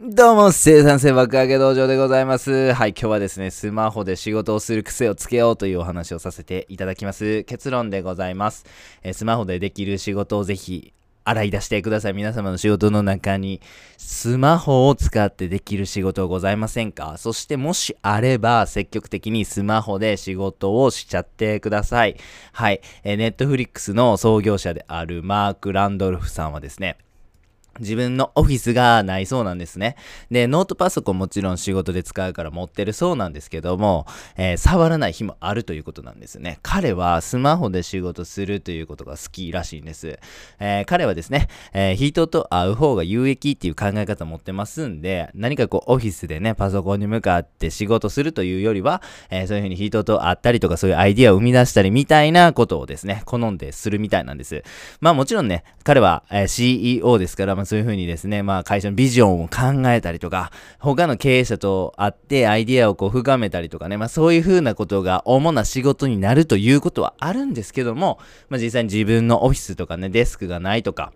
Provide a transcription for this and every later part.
どうも、生産性爆上げ道場でございます。はい、今日はですね、スマホで仕事をする癖をつけようというお話をさせていただきます。結論でございます。えスマホでできる仕事をぜひ、洗い出してください。皆様の仕事の中に、スマホを使ってできる仕事ございませんか？そしてもしあれば、積極的にスマホで仕事をしちゃってください。はい。え、ネットフリックスの創業者であるマーク・ランドルフさんはですね、自分のオフィスがないそうなんですね。で、ノートパソコンもちろん仕事で使うから持ってるそうなんですけども、えー触らない日もあるということなんですね。彼はスマホで仕事するということが好きらしいんです。えー彼はですね、えー人と会う方が有益っていう考え方持ってますんで、何かこうオフィスでね、パソコンに向かって仕事するというよりは、えそういうふうに人と会ったりとかそういうアイディアを生み出したりみたいなことをですね、好んでするみたいなんです。まあもちろんね、彼は、え CEO ですから、まあそういうふうにですね、まあ会社のビジョンを考えたりとか、他の経営者と会ってアイディアをこう深めたりとかね、まあそういうふうなことが主な仕事になるということはあるんですけども、まあ実際に自分のオフィスとかね、デスクがないとか、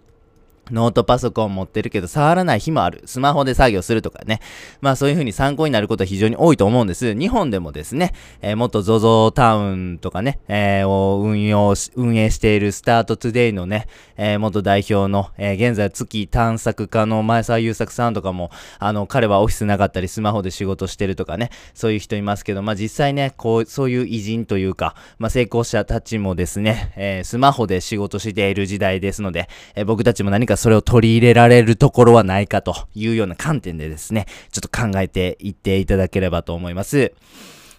ノートパソコン持ってるけど触らない日もある。スマホで作業するとかね。まあそういう風に参考になることは非常に多いと思うんです。日本でもですね、えー、元 ZOZO タウンとかね、えーを運用し、運営しているスタートトゥデイのね、えー元代表の、えー現在月探索家の前澤友作さんとかも、あの、彼はオフィスなかったりスマホで仕事してるとかね、そういう人いますけど、まあ実際ね、こう、そういう偉人というか、まあ成功者たちもですね、えースマホで仕事している時代ですので、えー僕たちも何かそれを取り入れられるところはないかというような観点でですね、ちょっと考えていっていただければと思います。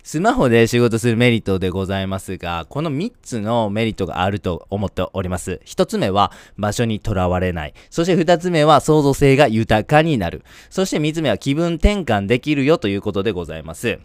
スマホで仕事するメリットでございますが、この3つのメリットがあると思っております。1つ目は場所にとらわれない。そして2つ目は創造性が豊かになる。そして3つ目は気分転換できるよということでございます。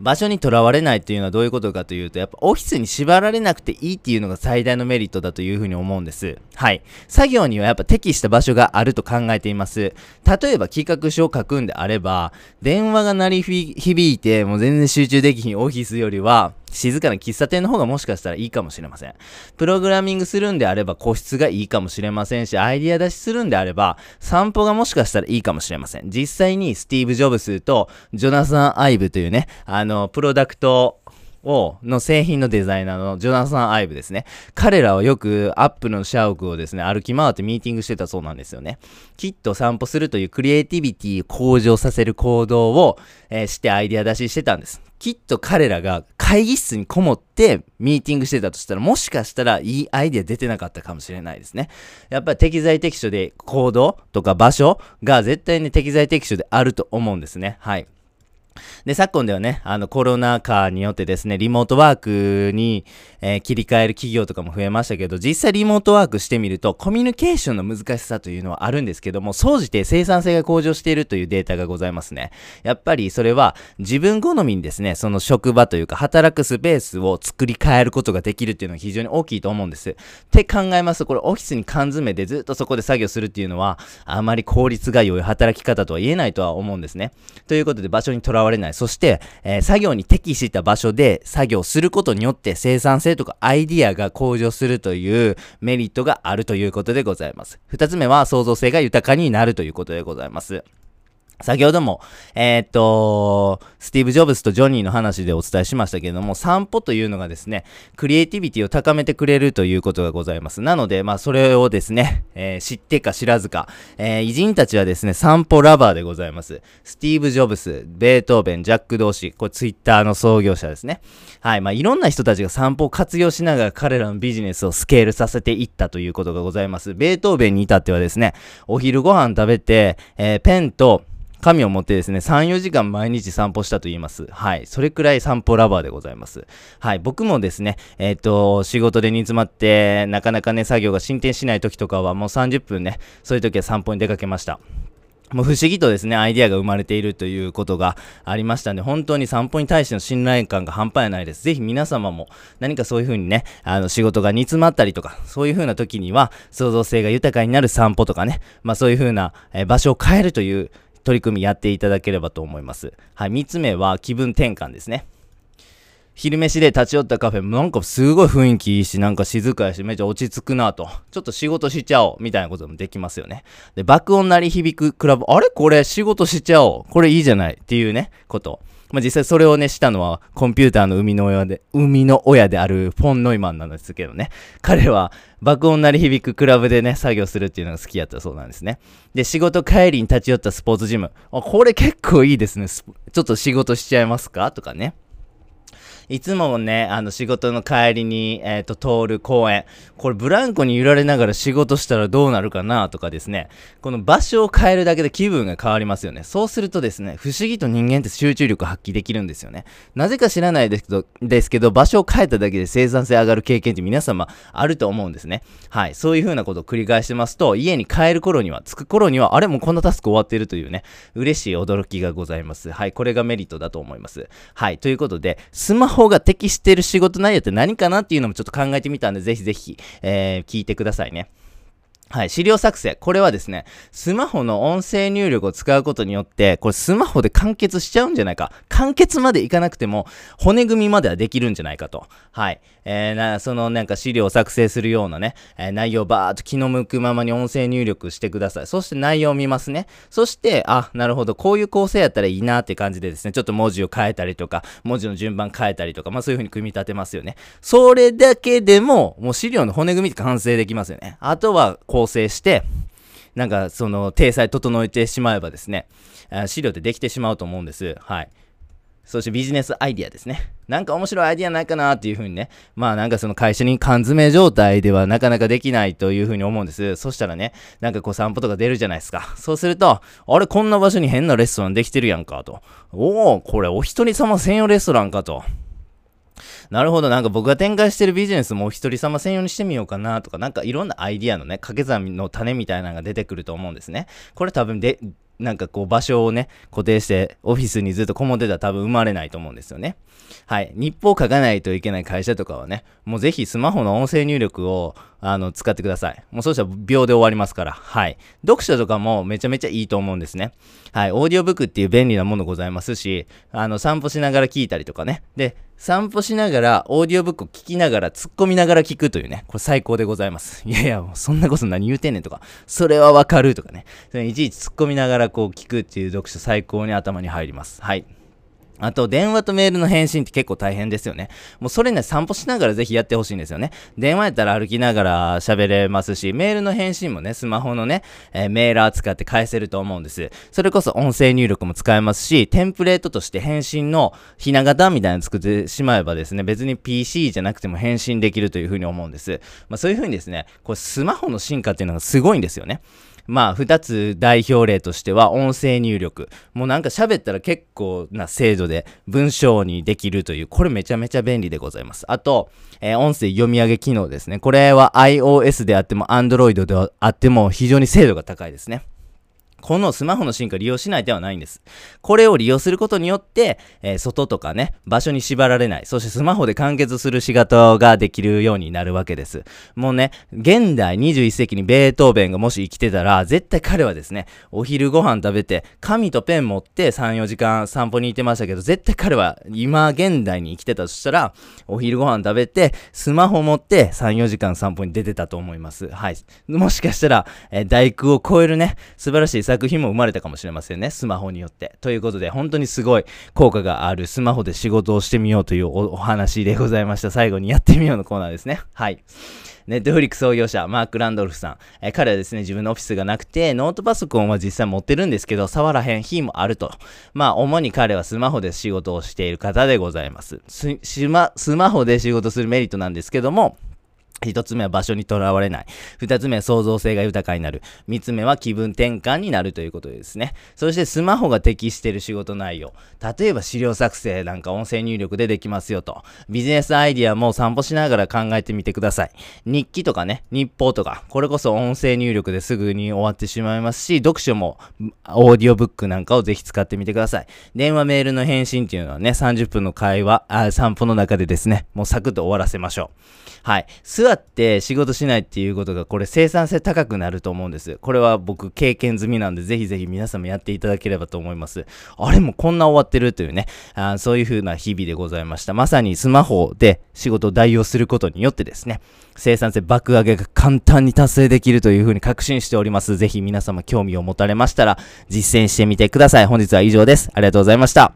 場所にとらわれないというのはどういうことかというと、やっぱオフィスに縛られなくていいっていうのが最大のメリットだというふうに思うんです。はい。作業にはやっぱ適した場所があると考えています。例えば企画書を書くんであれば、電話が鳴り響いてもう全然集中できひんオフィスよりは、静かな喫茶店の方がもしかしたらいいかもしれません。プログラミングするんであれば個室がいいかもしれませんし、アイディア出しするんであれば散歩がもしかしたらいいかもしれません。実際にスティーブ・ジョブスとジョナサン・アイブというね、あの、プロダクトを、の製品のデザイナーのジョナサン・アイブですね。彼らはよくアップルの社屋をですね、歩き回ってミーティングしてたそうなんですよね。きっと散歩するというクリエイティビティを向上させる行動を、えーしてアイデア出ししてたんです。きっと彼らが会議室にこもってミーティングしてたとしたら、もしかしたらいいアイデア出てなかったかもしれないですね。やっぱり適材適所で行動とか場所が絶対に適材適所であると思うんですね。はい。で、昨今ではね、あの、コロナ禍によってですね、リモートワークに、えー切り替える企業とかも増えましたけど、実際リモートワークしてみると、コミュニケーションの難しさというのはあるんですけども、総じて生産性が向上しているというデータがございますね。やっぱりそれは、自分好みにですね、その職場というか、働くスペースを作り変えることができるっていうのは非常に大きいと思うんです。って考えますと、これオフィスに缶詰でずっとそこで作業するっていうのは、あまり効率が良い働き方とは言えないとは思うんですね。ということで場所にとらわれない。そして、えー作業に適した場所で作業することによって生産性とかアイディアが向上するというメリットがあるということでございます。二つ目は創造性が豊かになるということでございます。先ほども、えーっと、スティーブ・ジョブズとジョニーの話でお伝えしましたけれども、散歩というのがですね、クリエイティビティを高めてくれるということがございます。なので、まあ、それをですね、えー知ってか知らずか、えー偉人たちはですね、散歩ラバーでございます。スティーブ・ジョブズ、ベートーベン、ジャック・ドーシー、これツイッターの創業者ですね。はい、まあ、いろんな人たちが散歩を活用しながら彼らのビジネスをスケールさせていったということがございます。ベートーベンに至ってはですね、お昼ご飯食べて、えーペンと、紙を持ってですね、3、4時間毎日散歩したと言います。はい。それくらい散歩ラバーでございます。はい。僕もですね、えっ、と、仕事で煮詰まって、なかなかね、作業が進展しない時とかはもう30分ね、そういう時は散歩に出かけました。もう不思議とですね、アイデアが生まれているということがありましたんで、本当に散歩に対しての信頼感が半端ないです。ぜひ皆様も何かそういう風にね、あの仕事が煮詰まったりとか、そういう風な時には創造性が豊かになる散歩とかね、まあそういう風な、え場所を変えるという取り組みやっていただければと思います。はい、3つ目は気分転換ですね。昼飯で立ち寄ったカフェ、なんかすごい雰囲気いいし、なんか静かやし、めっちゃ落ち着くなと。ちょっと仕事しちゃおう、みたいなこともできますよね。で、爆音鳴り響くクラブ、あれ？これ？仕事しちゃおう。これいいじゃない？っていうね、こと。まあ、実際それをね、したのは、コンピューターの生みの親で、生みの親であるフォン・ノイマンなんですけどね。彼は、爆音鳴り響くクラブでね、作業するっていうのが好きやったそうなんですね。で、仕事帰りに立ち寄ったスポーツジム。あ、これ結構いいですね。ちょっと仕事しちゃいますか？とかね。いつもね、あの仕事の帰りに、えっ、ー、と、通る公園。これブランコに揺られながら仕事したらどうなるかなとかですね。この場所を変えるだけで気分が変わりますよね。そうするとですね、不思議と人間って集中力発揮できるんですよね。なぜか知らないですけど、ですけど、場所を変えただけで生産性上がる経験って皆様あると思うんですね。はい。そういう風なことを繰り返してますと、家に帰る頃には、着く頃には、あれもうこんなタスク終わってるというね、嬉しい驚きがございます。はい。これがメリットだと思います。はい。ということで、スマホ方が適してる仕事内容って何かなっていうのもちょっと考えてみたんで、ぜひぜひ、えー、聞いてくださいね。はい。資料作成。これはですね、スマホの音声入力を使うことによって、これスマホで完結しちゃうんじゃないか。完結までいかなくても、骨組みまではできるんじゃないかと。はい。えー、な、そのなんか資料を作成するようなね、えー、内容をバーっと気の向くままに音声入力してください。そして内容を見ますね。そして、あ、なるほど、こういう構成やったらいいなって感じでですね、ちょっと文字を変えたりとか、文字の順番変えたりとか、まあそういう風に組み立てますよね。それだけでも、もう資料の骨組みって完成できますよね。あとは構成して、なんかその、体裁整えてしまえばですね、資料ってできてしまうと思うんです。はい。そしてビジネスアイディアですね。なんか面白いアイディアないかなっていうふうにね。まあなんかその会社に缶詰状態ではなかなかできないというふうに思うんです。そしたらね、なんかこう散歩とか出るじゃないですか。そうすると、あれこんな場所に変なレストランできてるやんかと。おお、これお一人様専用レストランかと。なるほど、なんか僕が展開してるビジネスもお一人様専用にしてみようかなとか、なんかいろんなアイディアのね、掛け算の種みたいなのが出てくると思うんですね。これ多分で、なんかこう場所をね、固定してオフィスにずっとこもってたら多分生まれないと思うんですよね。はい。日報を書かないといけない会社とかはね、もうぜひスマホの音声入力をあの使ってください。もうそうしたら秒で終わりますから。はい。読書とかもめちゃめちゃいいと思うんですね。はい。オーディオブックっていう便利なものございますし、あの散歩しながら聞いたりとかね。で、散歩しながら、オーディオブックを聞きながら、突っ込みながら聞くというね、これ最高でございます。いやいや、そんなこと何言うてんねんとか、それはわかるとかね、いちいち突っ込みながらこう聞くっていう読書最高に頭に入ります。はい。あと、電話とメールの返信って結構大変ですよね。もうそれね、散歩しながらぜひやってほしいんですよね。電話やったら歩きながら喋れますし、メールの返信もね、スマホのね、えー、メーラー使って返せると思うんです。それこそ音声入力も使えますし、テンプレートとして返信のひな形みたいなの作ってしまえばですね、別に PC じゃなくても返信できるというふうに思うんです。まあそういうふうにですね、これスマホの進化っていうのがすごいんですよね。まあ、二つ代表例としては、音声入力。もうなんか喋ったら結構な精度で文章にできるという、これめちゃめちゃ便利でございます。あと、えー、音声読み上げ機能ですね。これは iOS であっても Android であっても非常に精度が高いですね。このスマホの進化利用しないではないんです。これを利用することによって、えー、外とかね、場所に縛られない。そしてスマホで完結する仕事ができるようになるわけです。もうね、現代21世紀にベートーベンがもし生きてたら、絶対彼はですね、お昼ご飯食べて、紙とペン持って3、4時間散歩に行ってましたけど、絶対彼は今現代に生きてたとしたら、お昼ご飯食べて、スマホ持って3、4時間散歩に出てたと思います。はい。もしかしたら、えー、大工を超えるね、素晴らしい作作品も生まれたかもしれませんね。スマホによって。ということで、本当にすごい効果があるスマホで仕事をしてみようというお話でございました。最後にやってみようのコーナーですね。はい。ネットフリック創業者、マーク・ランドルフさん。え彼はですね、自分のオフィスがなくて、ノートパソコンは実際持ってるんですけど、触らへん日もあると。まあ、主に彼はスマホで仕事をしている方でございます。す、スマホで仕事するメリットなんですけども、一つ目は場所にとらわれない。二つ目は創造性が豊かになる。三つ目は気分転換になるということですね。そしてスマホが適している仕事内容。例えば資料作成なんか音声入力でできますよと。ビジネスアイディアも散歩しながら考えてみてください。日記とかね、日報とか、これこそ音声入力ですぐに終わってしまいますし、読書もオーディオブックなんかをぜひ使ってみてください。電話メールの返信っていうのはね、30分の会話、あ散歩の中でですね、もうサクッと終わらせましょう。はい。座って仕事しないっていうことが、これ生産性高くなると思うんです。これは僕経験済みなんで、ぜひぜひ皆さんもやっていただければと思います。あれもこんな終わってるというね、あそういう風な日々でございました。まさにスマホで仕事を代用することによってですね、生産性爆上げが簡単に達成できるという風に確信しております。ぜひ皆様興味を持たれましたら、実践してみてください。本日は以上です。ありがとうございました。